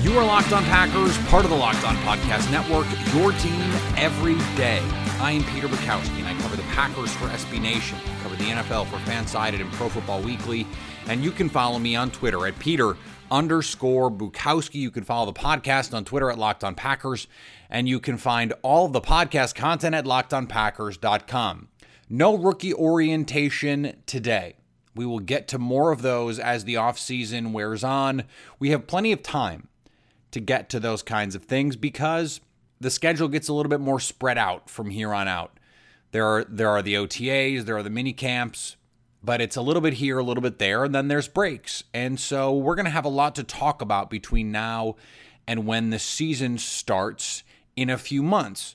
You are Locked On Packers, part of the Locked On Podcast Network, your team every day. I am Peter Bukowski, and I cover the Packers for SB Nation, I cover the NFL for Fansided and Pro Football Weekly, and you can follow me on Twitter at Peter underscore Bukowski. You can follow the podcast on Twitter at Locked On Packers, and you can find all of the podcast content at LockedOnPackers.com. No rookie orientation today. We will get to more of those as the offseason wears on. We have plenty of time to get to those kinds of things because the schedule gets a little bit more spread out from here on out. There are there are the OTAs, there are the mini camps, but it's a little bit here, a little bit there, and then there's breaks. And so we're going to have a lot to talk about between now and when the season starts in a few months.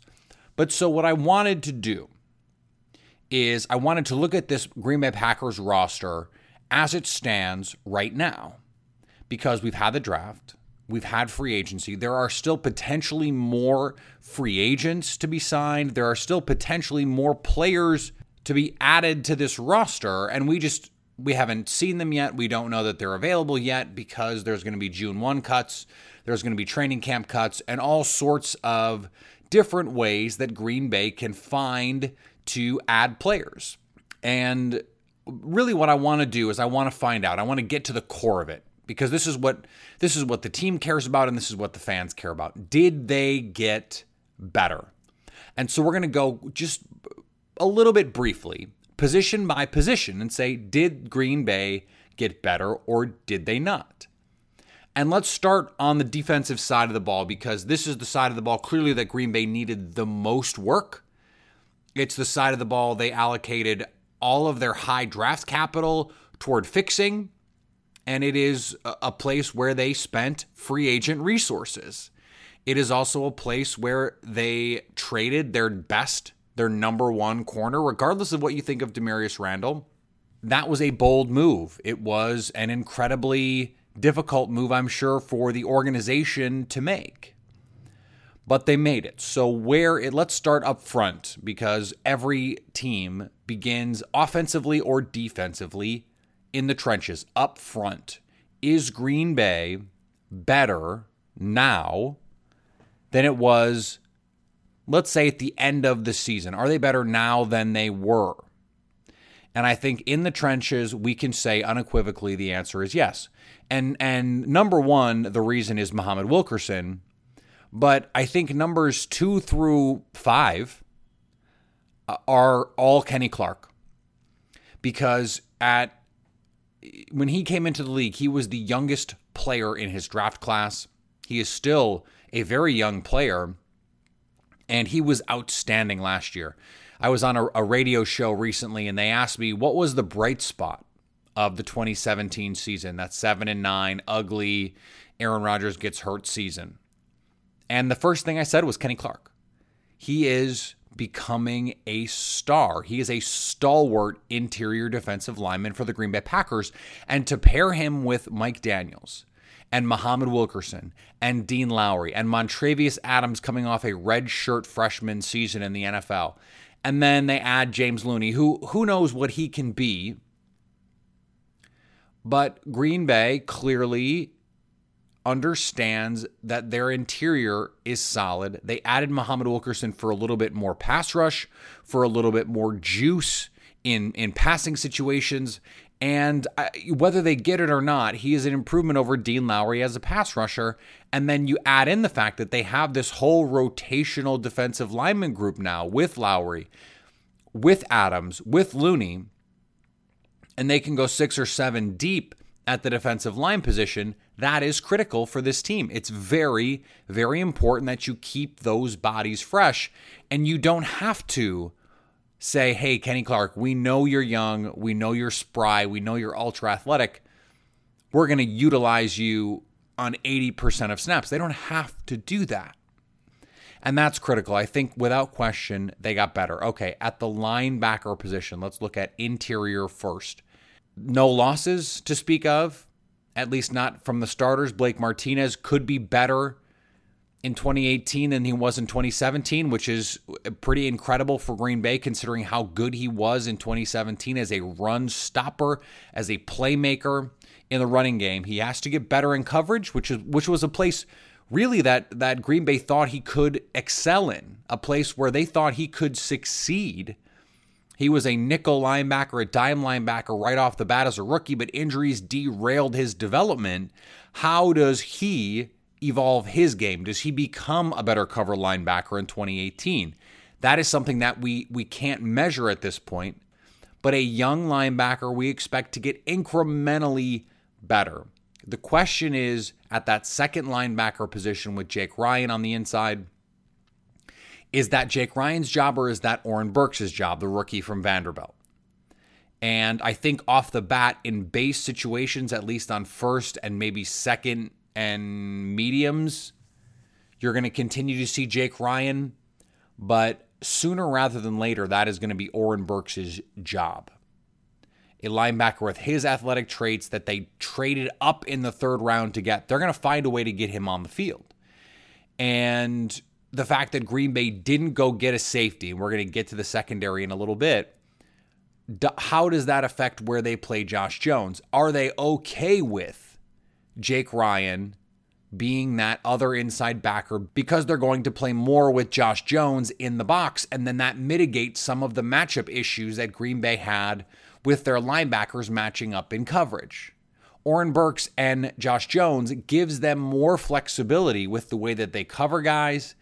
But so what I wanted to do is I wanted to look at this Green Bay Packers roster as it stands right now because we've had the draft, We've had free agency. There are still potentially more free agents to be signed. There are still potentially more players to be added to this roster. And we just, we haven't seen them yet. We don't know that they're available yet because there's going to be June 1 cuts, there's going to be training camp cuts, and all sorts of different ways that Green Bay can find to add players. And really, what I want to do is I want to find out, I want to get to the core of it because this is what this is what the team cares about and this is what the fans care about. Did they get better? And so we're going to go just a little bit briefly, position by position and say did Green Bay get better or did they not? And let's start on the defensive side of the ball because this is the side of the ball clearly that Green Bay needed the most work. It's the side of the ball they allocated all of their high draft capital toward fixing and it is a place where they spent free agent resources. It is also a place where they traded their best, their number one corner, regardless of what you think of Damarious Randall. That was a bold move. It was an incredibly difficult move, I'm sure, for the organization to make. But they made it. So, where it, let's start up front because every team begins offensively or defensively in the trenches up front. Is Green Bay better now than it was, let's say, at the end of the season? Are they better now than they were? And I think in the trenches, we can say unequivocally the answer is yes. And and number one, the reason is Muhammad Wilkerson. But I think numbers two through five uh, are all Kenny Clark. Because at when he came into the league, he was the youngest player in his draft class. He is still a very young player, and he was outstanding last year. I was on a, a, radio show recently, and they asked me what was the bright spot of the 2017 season. That seven and nine, ugly, Aaron Rodgers gets hurt season. And the first thing I said was Kenny Clark. He is becoming a star. He is a stalwart interior defensive lineman for the Green Bay Packers. And to pair him with Mike Daniels and Muhammad Wilkerson and Dean Lowry and Montravius Adams coming off a red shirt freshman season in the NFL. And then they add James Looney, who who knows what he can be. But Green Bay clearly understands that their interior is solid. They added Muhammad Wilkerson for a little bit more pass rush, for a little bit more juice in in passing situations. And uh, whether they get it or not, he is an improvement over Dean Lowry as a pass rusher. And then you add in the fact that they have this whole rotational defensive lineman group now with Lowry, with Adams, with Looney, and they can go six or seven deep at the defensive line position. That is critical for this team. It's very, very important that you keep those bodies fresh and you don't have to say, hey, Kenny Clark, we know you're young, we know you're spry, we know you're ultra athletic. We're going to utilize you on 80% of snaps. They don't have to do that. And that's critical. I think without question, they got better. Okay, at the linebacker position, let's look at interior first. No losses to speak of, at least not from the starters. Blake Martinez could be better in 2018 than he was in 2017, which is pretty incredible for Green Bay considering how good he was in 2017 as a run stopper, as a playmaker in the running game. He has to get better in coverage, which is which was a place really that that Green Bay thought he could excel in, a place where they thought he could succeed. He was a nickel linebacker, a dime linebacker right off the bat as a rookie, but injuries derailed his development. How does he evolve his game? Does he become a better cover linebacker in 2018? That is something that we we can't measure at this point. But a young linebacker we expect to get incrementally better. The question is at that second linebacker position with Jake Ryan on the inside, is that Jake Ryan's job or is that Oren Burks' job, the rookie from Vanderbilt? And I think off the bat, in base situations, at least on first and maybe second and mediums, you're going to continue to see Jake Ryan, but sooner rather than later, that is going to be Oren Burks' job. A linebacker with his athletic traits that they traded up in the third round to get. They're going to find a way to get him on the field. And the fact that Green Bay didn't go get a safety, and we're going to get to the secondary in a little bit, how does that affect where they play Josh Jones? Are they okay with Jake Ryan being that other inside backer because they're going to play more with Josh Jones in the box. And then that mitigates some of the matchup issues that Green Bay had with their linebackers matching up in coverage. Oren Burks and Josh Jones gives them more flexibility with the way that they cover guys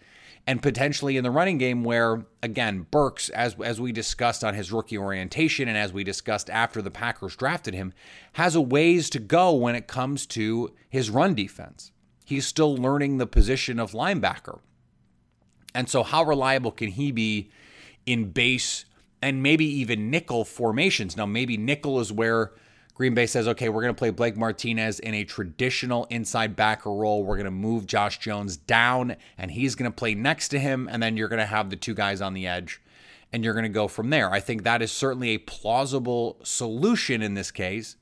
and potentially in the running game where again Burks as as we discussed on his rookie orientation and as we discussed after the Packers drafted him has a ways to go when it comes to his run defense. He's still learning the position of linebacker. And so how reliable can he be in base and maybe even nickel formations? Now maybe nickel is where Green Bay says, okay, we're going to play Blake Martinez in a traditional inside backer role. We're going to move Josh Jones down, and he's going to play next to him. And then you're going to have the two guys on the edge, and you're going to go from there. I think that is certainly a plausible solution in this case.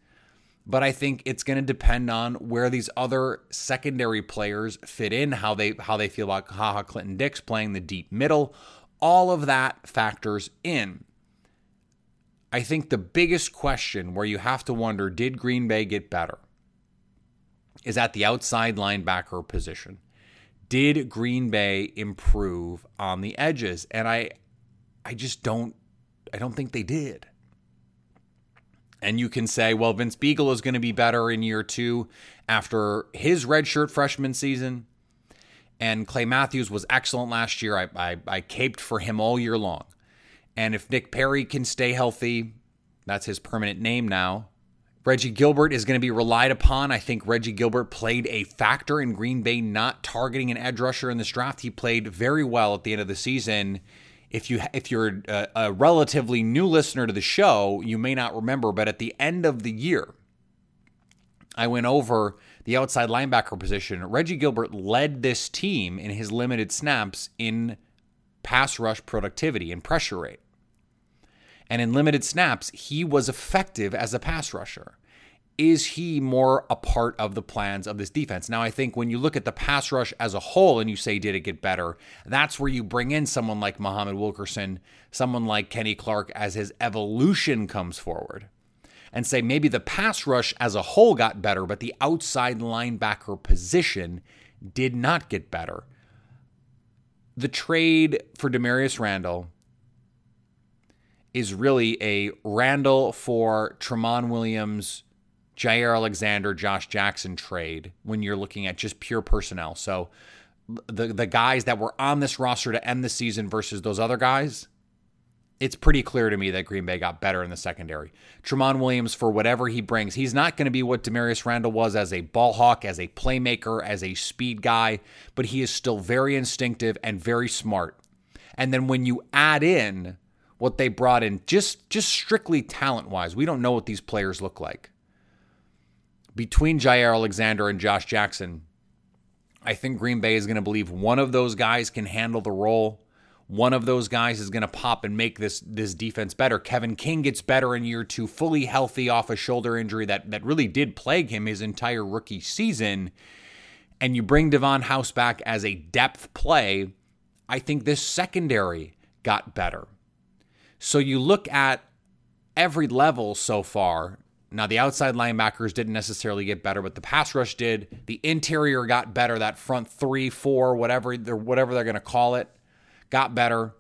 But I think it's going to depend on where these other secondary players fit in, how they how they feel about Ha Ha Clinton-Dix playing the deep middle. All of that factors in. I think the biggest question where you have to wonder did Green Bay get better is at the outside linebacker position. Did Green Bay improve on the edges? And I I just don't I don't think they did. And you can say, well, Vince Biegel is going to be better in year two after his redshirt freshman season. And Clay Matthews was excellent last year. I, I, I caped for him all year long. And if Nick Perry can stay healthy, that's his permanent name now. Reggie Gilbert is going to be relied upon. I think Reggie Gilbert played a factor in Green Bay not targeting an edge rusher in this draft. He played very well at the end of the season. If you if you're a, a relatively new listener to the show, you may not remember, but at the end of the year, I went over the outside linebacker position. Reggie Gilbert led this team in his limited snaps in pass rush productivity and pressure rate. And in limited snaps, he was effective as a pass rusher. Is he more a part of the plans of this defense? Now, I think when you look at the pass rush as a whole and you say, did it get better? That's where you bring in someone like Muhammad Wilkerson, someone like Kenny Clark as his evolution comes forward and say maybe the pass rush as a whole got better, but the outside linebacker position did not get better. The trade for Damarious Randall is really a Randall for Tramon Williams, Jaire Alexander, Josh Jackson trade when you're looking at just pure personnel. So the the guys that were on this roster to end the season versus those other guys, it's pretty clear to me that Green Bay got better in the secondary. Tramon Williams, for whatever he brings, he's not going to be what Damarious Randall was as a ball hawk, as a playmaker, as a speed guy, but he is still very instinctive and very smart. And then when you add in what they brought in, just just strictly talent wise, we don't know what these players look like. Between Jaire Alexander and Josh Jackson, I think Green Bay is going to believe one of those guys can handle the role one of those guys is going to pop and make this this defense better. Kevin King gets better in year 2, fully healthy off a shoulder injury that that really did plague him his entire rookie season. And you bring Davon House back as a depth play, I think this secondary got better. So you look at every level so far. Now, the outside linebackers didn't necessarily get better, but the pass rush did. The interior got better. That front three, four, whatever they're, whatever they're going to call it, got better.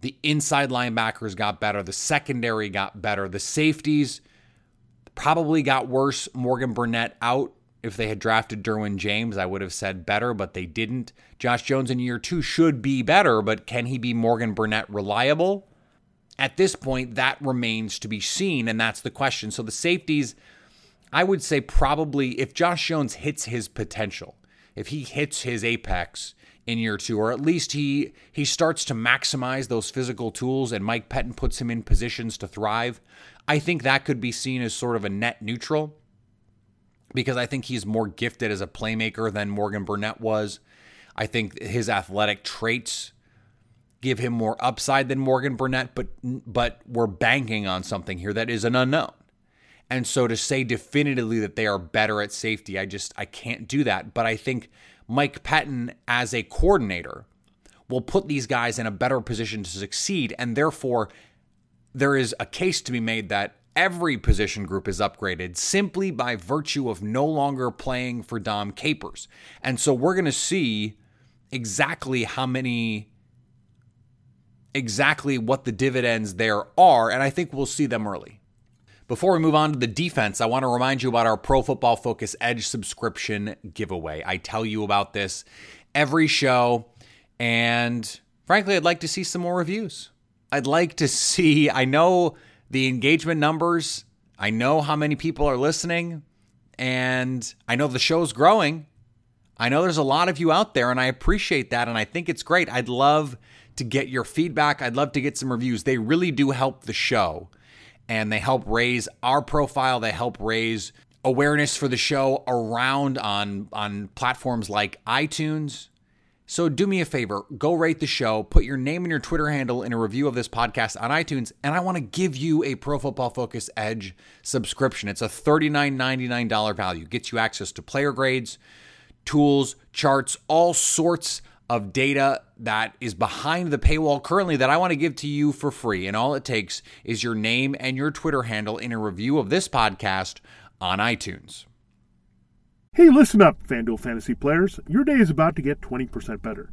The inside linebackers got better. The secondary got better. The safeties probably got worse. Morgan Burnett out. If they had drafted Derwin James, I would have said better, but they didn't. Josh Jones in year two should be better, but can he be Morgan Burnett reliable? At this point, that remains to be seen, and that's the question. So the safeties, I would say probably if Josh Jones hits his potential, if he hits his apex, in year two, or at least he he starts to maximize those physical tools and Mike Pettine puts him in positions to thrive. I think that could be seen as sort of a net neutral because I think he's more gifted as a playmaker than Morgan Burnett was. I think his athletic traits give him more upside than Morgan Burnett, but but we're banking on something here that is an unknown. And so to say definitively that they are better at safety, I just I can't do that. But I think Mike Pettine as a coordinator will put these guys in a better position to succeed. And therefore, there is a case to be made that every position group is upgraded simply by virtue of no longer playing for Dom Capers. And so we're going to see exactly how many, exactly what the dividends there are. And I think we'll see them early. Before we move on to the defense, I want to remind you about our Pro Football Focus Edge subscription giveaway. I tell you about this every show, and frankly, I'd like to see some more reviews. I'd like to see, I know the engagement numbers, I know how many people are listening, and I know the show's growing. I know there's a lot of you out there, and I appreciate that, and I think it's great. I'd love to get your feedback. I'd love to get some reviews. They really do help the show and they help raise our profile. They help raise awareness for the show around on on platforms like iTunes. So do me a favor, go rate the show, put your name and your Twitter handle in a review of this podcast on iTunes, and I want to give you a Pro Football Focus Edge subscription. It's a $39.99 value. Gets you access to player grades, tools, charts, all sorts of data that is behind the paywall currently that I want to give to you for free. And all it takes is your name and your Twitter handle in a review of this podcast on iTunes. Hey, listen up, FanDuel fantasy players. Your day is about to get 20% better.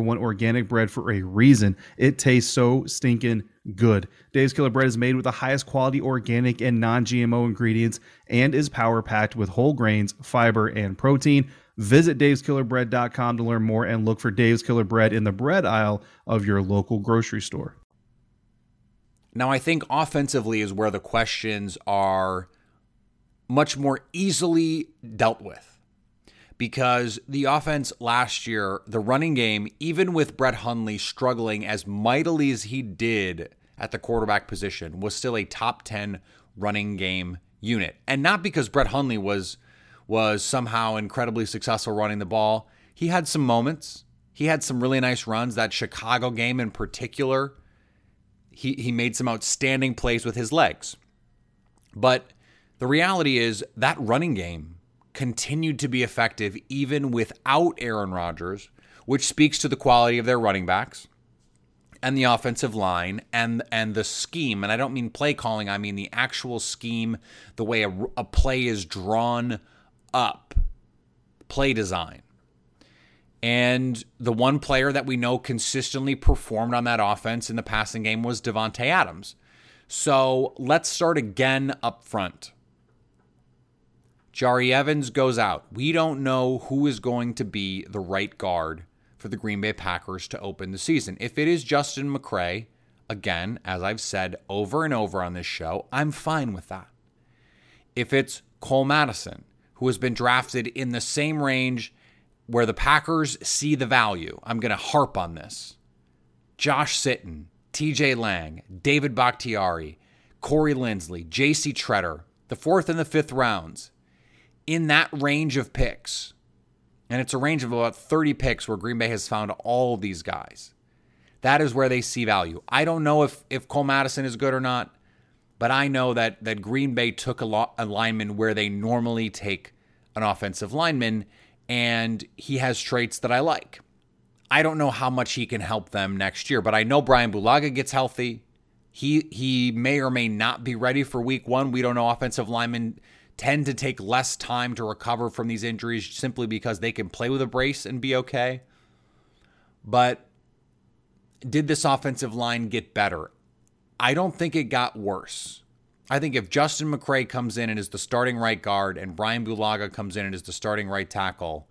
one organic bread for a reason. It tastes so stinking good. Dave's Killer Bread is made with the highest quality organic and non GMO ingredients and is power packed with whole grains, fiber, and protein. Visit daveskillerbread.com to learn more and look for Dave's Killer Bread in the bread aisle of your local grocery store. Now, I think offensively is where the questions are much more easily dealt with because the offense last year, the running game, even with Brett Hundley struggling as mightily as he did at the quarterback position, was still a top 10 running game unit. And not because Brett Hundley was was somehow incredibly successful running the ball. He had some moments. He had some really nice runs. That Chicago game in particular, he, he made some outstanding plays with his legs. But the reality is that running game continued to be effective even without Aaron Rodgers, which speaks to the quality of their running backs and the offensive line and and the scheme and I don't mean play calling I mean the actual scheme the way a, a play is drawn up play design. And the one player that we know consistently performed on that offense in the passing game was Davante Adams. So let's start again up front. Jahri Evans goes out. We don't know who is going to be the right guard for the Green Bay Packers to open the season. If it is Justin McCray, again, as I've said over and over on this show, I'm fine with that. If it's Cole Madison, who has been drafted in the same range where the Packers see the value. I'm going to harp on this. Josh Sitton, TJ Lang, David Bakhtiari, Corey Linsley, JC Tretter, the fourth and the fifth rounds, in that range of picks. And it's a range of about 30 picks where Green Bay has found all of these guys. That is where they see value. I don't know if, if Cole Madison is good or not. But I know that that Green Bay took a, a lineman where they normally take an offensive lineman, and he has traits that I like. I don't know how much he can help them next year, but I know Brian Bulaga gets healthy. He he may or may not be ready for week one. We don't know. Offensive linemen tend to take less time to recover from these injuries simply because they can play with a brace and be okay. But did this offensive line get better? I don't think it got worse. I think if Justin McCray comes in and is the starting right guard and Brian Bulaga comes in and is the starting right tackle,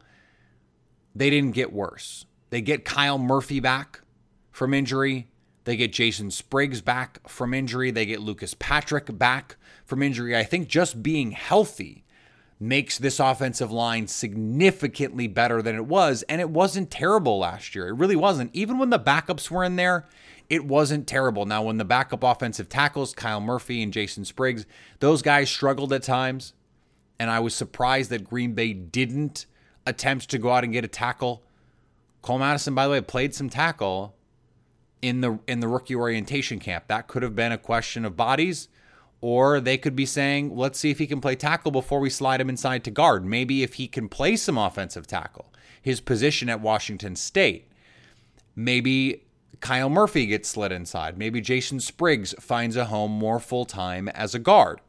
they didn't get worse. They get Kyle Murphy back from injury. They get Jason Spriggs back from injury. They get Lucas Patrick back from injury. I think just being healthy makes this offensive line significantly better than it was. And it wasn't terrible last year. It really wasn't. Even when the backups were in there, it wasn't terrible. Now, when the backup offensive tackles, Kyle Murphy and Jason Spriggs, those guys struggled at times. And I was surprised that Green Bay didn't attempt to go out and get a tackle. Cole Madison, by the way, played some tackle in the in the rookie orientation camp. That could have been a question of bodies, or they could be saying, let's see if he can play tackle before we slide him inside to guard. Maybe if he can play some offensive tackle, his position at Washington State. Maybe Kyle Murphy gets slid inside. Maybe Jason Spriggs finds a home more full time as a guard.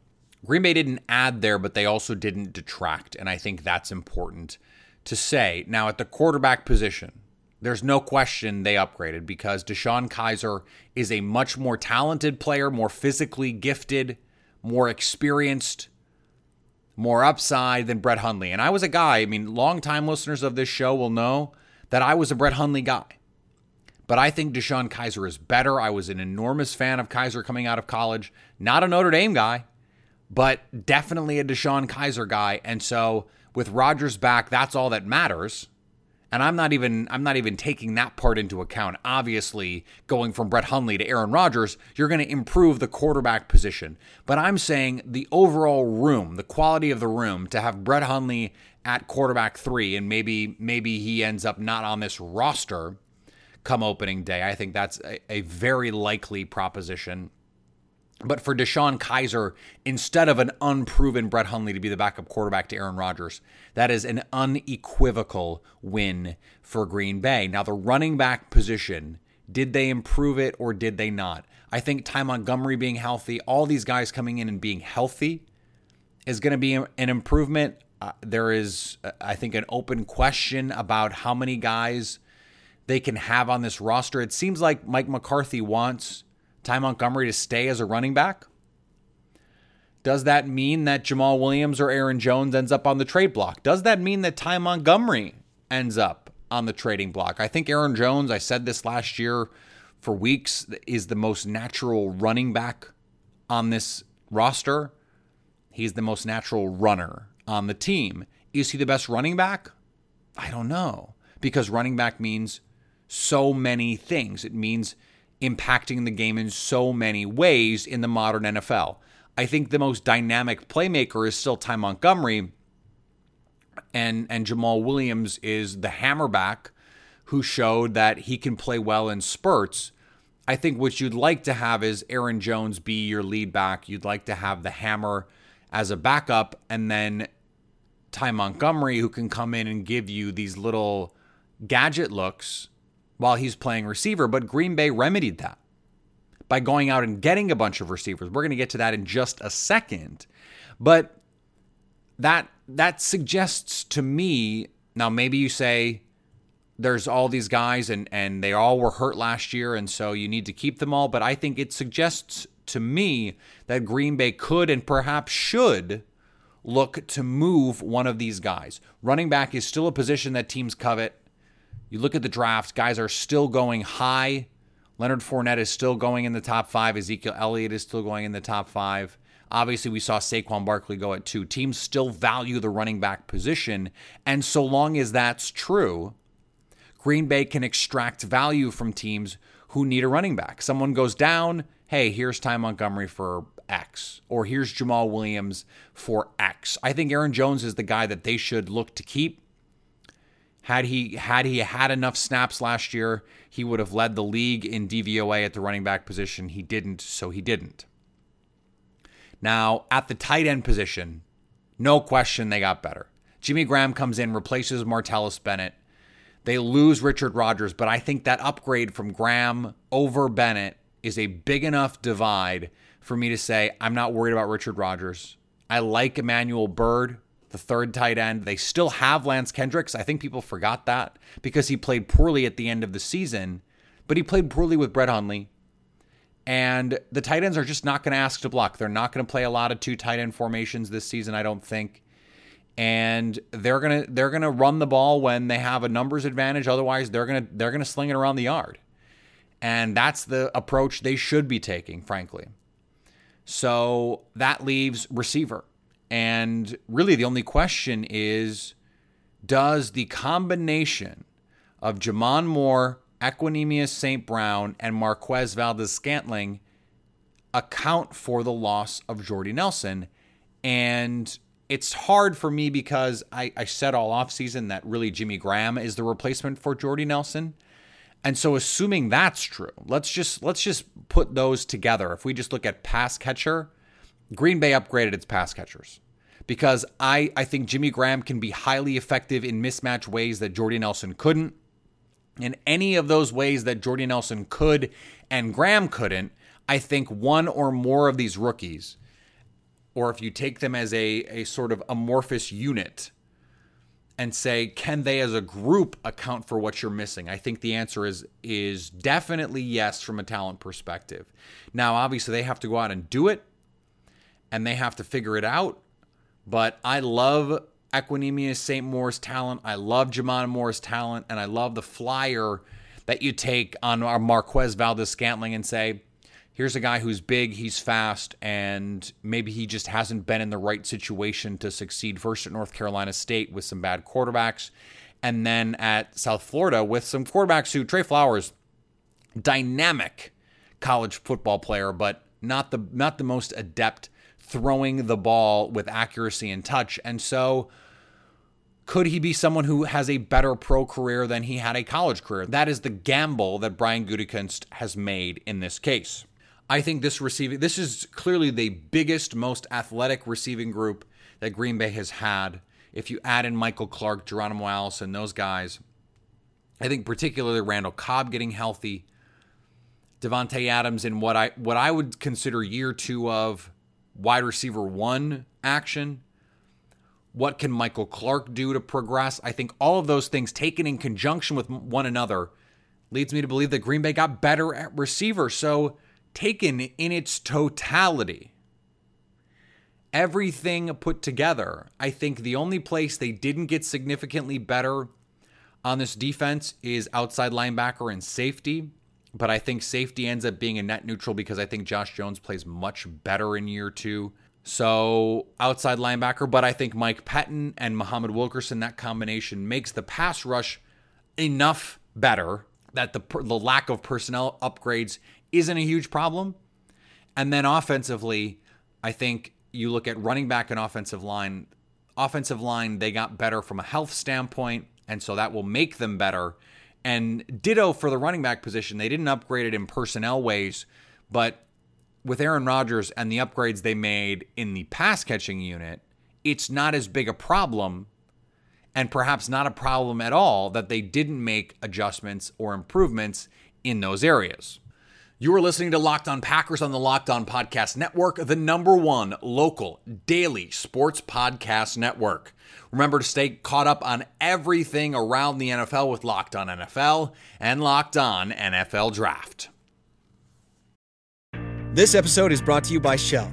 Green Bay didn't add there, but they also didn't detract. And I think that's important to say. Now, at the quarterback position, there's no question they upgraded because DeShone Kizer is a much more talented player, more physically gifted, more experienced, more upside than Brett Hundley. And I was a guy, I mean, longtime listeners of this show will know that I was a Brett Hundley guy. But I think DeShone Kizer is better. I was an enormous fan of Kizer coming out of college. Not a Notre Dame guy, but definitely a DeShone Kizer guy. And so with Rodgers back, that's all that matters. And I'm not even I'm not even taking that part into account. Obviously, going from Brett Hundley to Aaron Rodgers, you're going to improve the quarterback position. But I'm saying the overall room, the quality of the room to have Brett Hundley at quarterback 3 and maybe maybe he ends up not on this roster come opening day. I think that's a, a very likely proposition. But for DeShone Kizer, instead of an unproven Brett Hundley to be the backup quarterback to Aaron Rodgers, that is an unequivocal win for Green Bay. Now, the running back position, did they improve it or did they not? I think Ty Montgomery being healthy, all these guys coming in and being healthy is going to be an improvement. Uh, there is, I think, an open question about how many guys they can have on this roster. It seems like Mike McCarthy wants Ty Montgomery to stay as a running back. Does that mean that Jamaal Williams or Aaron Jones ends up on the trade block? Does that mean that Ty Montgomery ends up on the trading block? I think Aaron Jones, I said this last year for weeks, is the most natural running back on this roster. He's the most natural runner on the team. Is he the best running back? I don't know. Because running back means so many things. It means impacting the game in so many ways in the modern NFL. I think the most dynamic playmaker is still Ty Montgomery, and and Jamaal Williams is the hammerback who showed that he can play well in spurts. I think what you'd like to have is Aaron Jones be your lead back. You'd like to have the hammer as a backup, and then Ty Montgomery who can come in and give you these little gadget looks while he's playing receiver, but Green Bay remedied that by going out and getting a bunch of receivers. We're going to get to that in just a second. But that that suggests to me, now maybe you say there's all these guys and and they all were hurt last year and so you need to keep them all, but I think it suggests to me that Green Bay could and perhaps should look to move one of these guys. Running back is still a position that teams covet. You look at the draft, guys are still going high. Leonard Fournette is still going in the top five. Ezekiel Elliott is still going in the top five. Obviously, we saw Saquon Barkley go at two. Teams still value the running back position. And so long as that's true, Green Bay can extract value from teams who need a running back. Someone goes down, hey, here's Ty Montgomery for X, or here's Jamaal Williams for X. I think Aaron Jones is the guy that they should look to keep. Had he had he had enough snaps last year, he would have led the league in DVOA at the running back position. He didn't, so he didn't. Now, at the tight end position, no question they got better. Jimmy Graham comes in, replaces Martellus Bennett. They lose Richard Rodgers, but I think that upgrade from Graham over Bennett is a big enough divide for me to say I'm not worried about Richard Rodgers. I like Emanuel Byrd the third tight end. They still have Lance Kendricks. I think people forgot that because he played poorly at the end of the season, but he played poorly with Brett Hundley. And the tight ends are just not going to ask to block. They're not going to play a lot of two tight end formations this season, I don't think. And they're gonna they're gonna run the ball when they have a numbers advantage. Otherwise, they're gonna they're gonna sling it around the yard. And that's the approach they should be taking, frankly. So that leaves receiver. And really, the only question is does the combination of J'Mon Moore, Equanimeous St. Brown, and Marquez Valdes Scantling account for the loss of Jordy Nelson? And it's hard for me because I, I said all offseason that really Jimmy Graham is the replacement for Jordy Nelson. And so assuming that's true, let's just let's just put those together. If we just look at pass catcher, Green Bay upgraded its pass catchers because I, I think Jimmy Graham can be highly effective in mismatch ways that Jordy Nelson couldn't. In any of those ways that Jordy Nelson could and Graham couldn't, I think one or more of these rookies, or if you take them as a, a sort of amorphous unit and say, can they as a group account for what you're missing? I think the answer is is definitely yes from a talent perspective. Now, obviously, they have to go out and do it and they have to figure it out. But I love Equanimeous St. Moore's talent. I love J'Mon Moore's talent. And I love the flyer that you take on our Marquez Valdes Scantling and say, here's a guy who's big, he's fast, and maybe he just hasn't been in the right situation to succeed first at North Carolina State with some bad quarterbacks. And then at South Florida with some quarterbacks who, Trey Flowers, dynamic college football player, but not the not the most adept throwing the ball with accuracy and touch. And so Could he be someone who has a better pro career than he had a college career? That is the gamble that Brian Gutekunst has made in this case. I think this receiving this is clearly the biggest, most athletic receiving group that Green Bay has had. If you add in Michael Clark, Geronimo Allison, those guys, I think particularly Randall Cobb getting healthy, Davante Adams in what I what I would consider year two of wide receiver one action. What can Michael Clark do to progress? I think all of those things taken in conjunction with one another leads me to believe that Green Bay got better at receiver. So, taken in its totality, everything put together, I think the only place they didn't get significantly better on this defense is outside linebacker and safety. But I think safety ends up being a net neutral because I think Josh Jones plays much better in year two. So outside linebacker, but I think Mike Pettine and Muhammad Wilkerson, that combination makes the pass rush enough better that the the lack of personnel upgrades isn't a huge problem. And then offensively, I think you look at running back and offensive line. Offensive line, they got better from a health standpoint, and so that will make them better. And ditto for the running back position, they didn't upgrade it in personnel ways, but with Aaron Rodgers and the upgrades they made in the pass catching unit, it's not as big a problem and perhaps not a problem at all that they didn't make adjustments or improvements in those areas. You are listening to Locked On Packers on the Locked On Podcast Network, the number one local daily sports podcast network. Remember to stay caught up on everything around the NFL with Locked On NFL and Locked On NFL Draft. This episode is brought to you by Shell.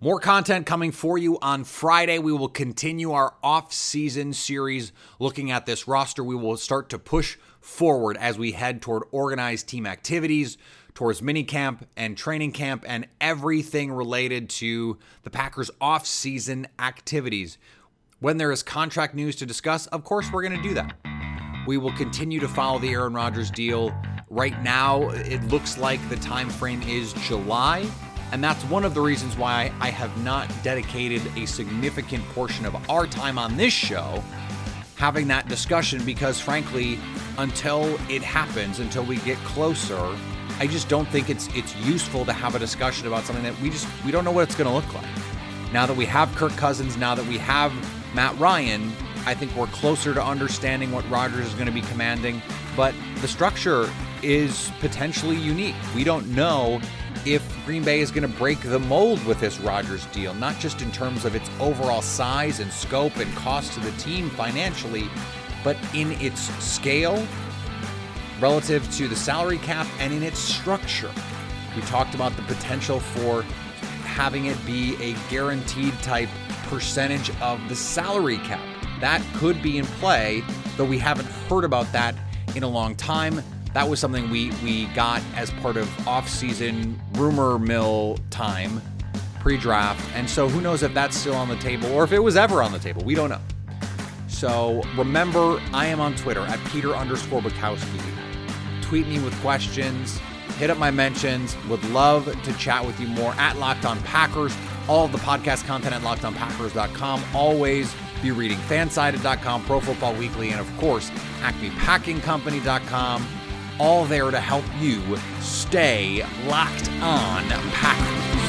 More content coming for you on Friday. We will continue our off-season series looking at this roster. We will start to push forward as we head toward organized team activities, towards minicamp and training camp, and everything related to the Packers' off-season activities. When there is contract news to discuss, of course, we're going to do that. We will continue to follow the Aaron Rodgers deal. Right now, it looks like the time frame is July. And that's one of the reasons why I have not dedicated a significant portion of our time on this show having that discussion because, frankly, until it happens, until we get closer, I just don't think it's it's useful to have a discussion about something that we just we don't know what it's going to look like. Now that we have Kirk Cousins, now that we have Matt Ryan, I think we're closer to understanding what Rodgers is going to be commanding. But the structure is potentially unique. We don't know if Green Bay is going to break the mold with this Rodgers deal, not just in terms of its overall size and scope and cost to the team financially, but in its scale relative to the salary cap and in its structure. We talked about the potential for having it be a guaranteed type percentage of the salary cap. That could be in play, though we haven't heard about that in a long time that was something we we got as part of off-season rumor mill time pre-draft. And so who knows if that's still on the table or if it was ever on the table. We don't know. So remember i am on twitter at peter underscore bukowski. Tweet me with questions. Hit up my mentions. Would love to chat with you more at locked on packers. All of the podcast content at lockedonpackers.com. Always be reading fansided.com, Pro Football Weekly, and of course, acmepackingcompany.com. All there to help you stay locked on Packers.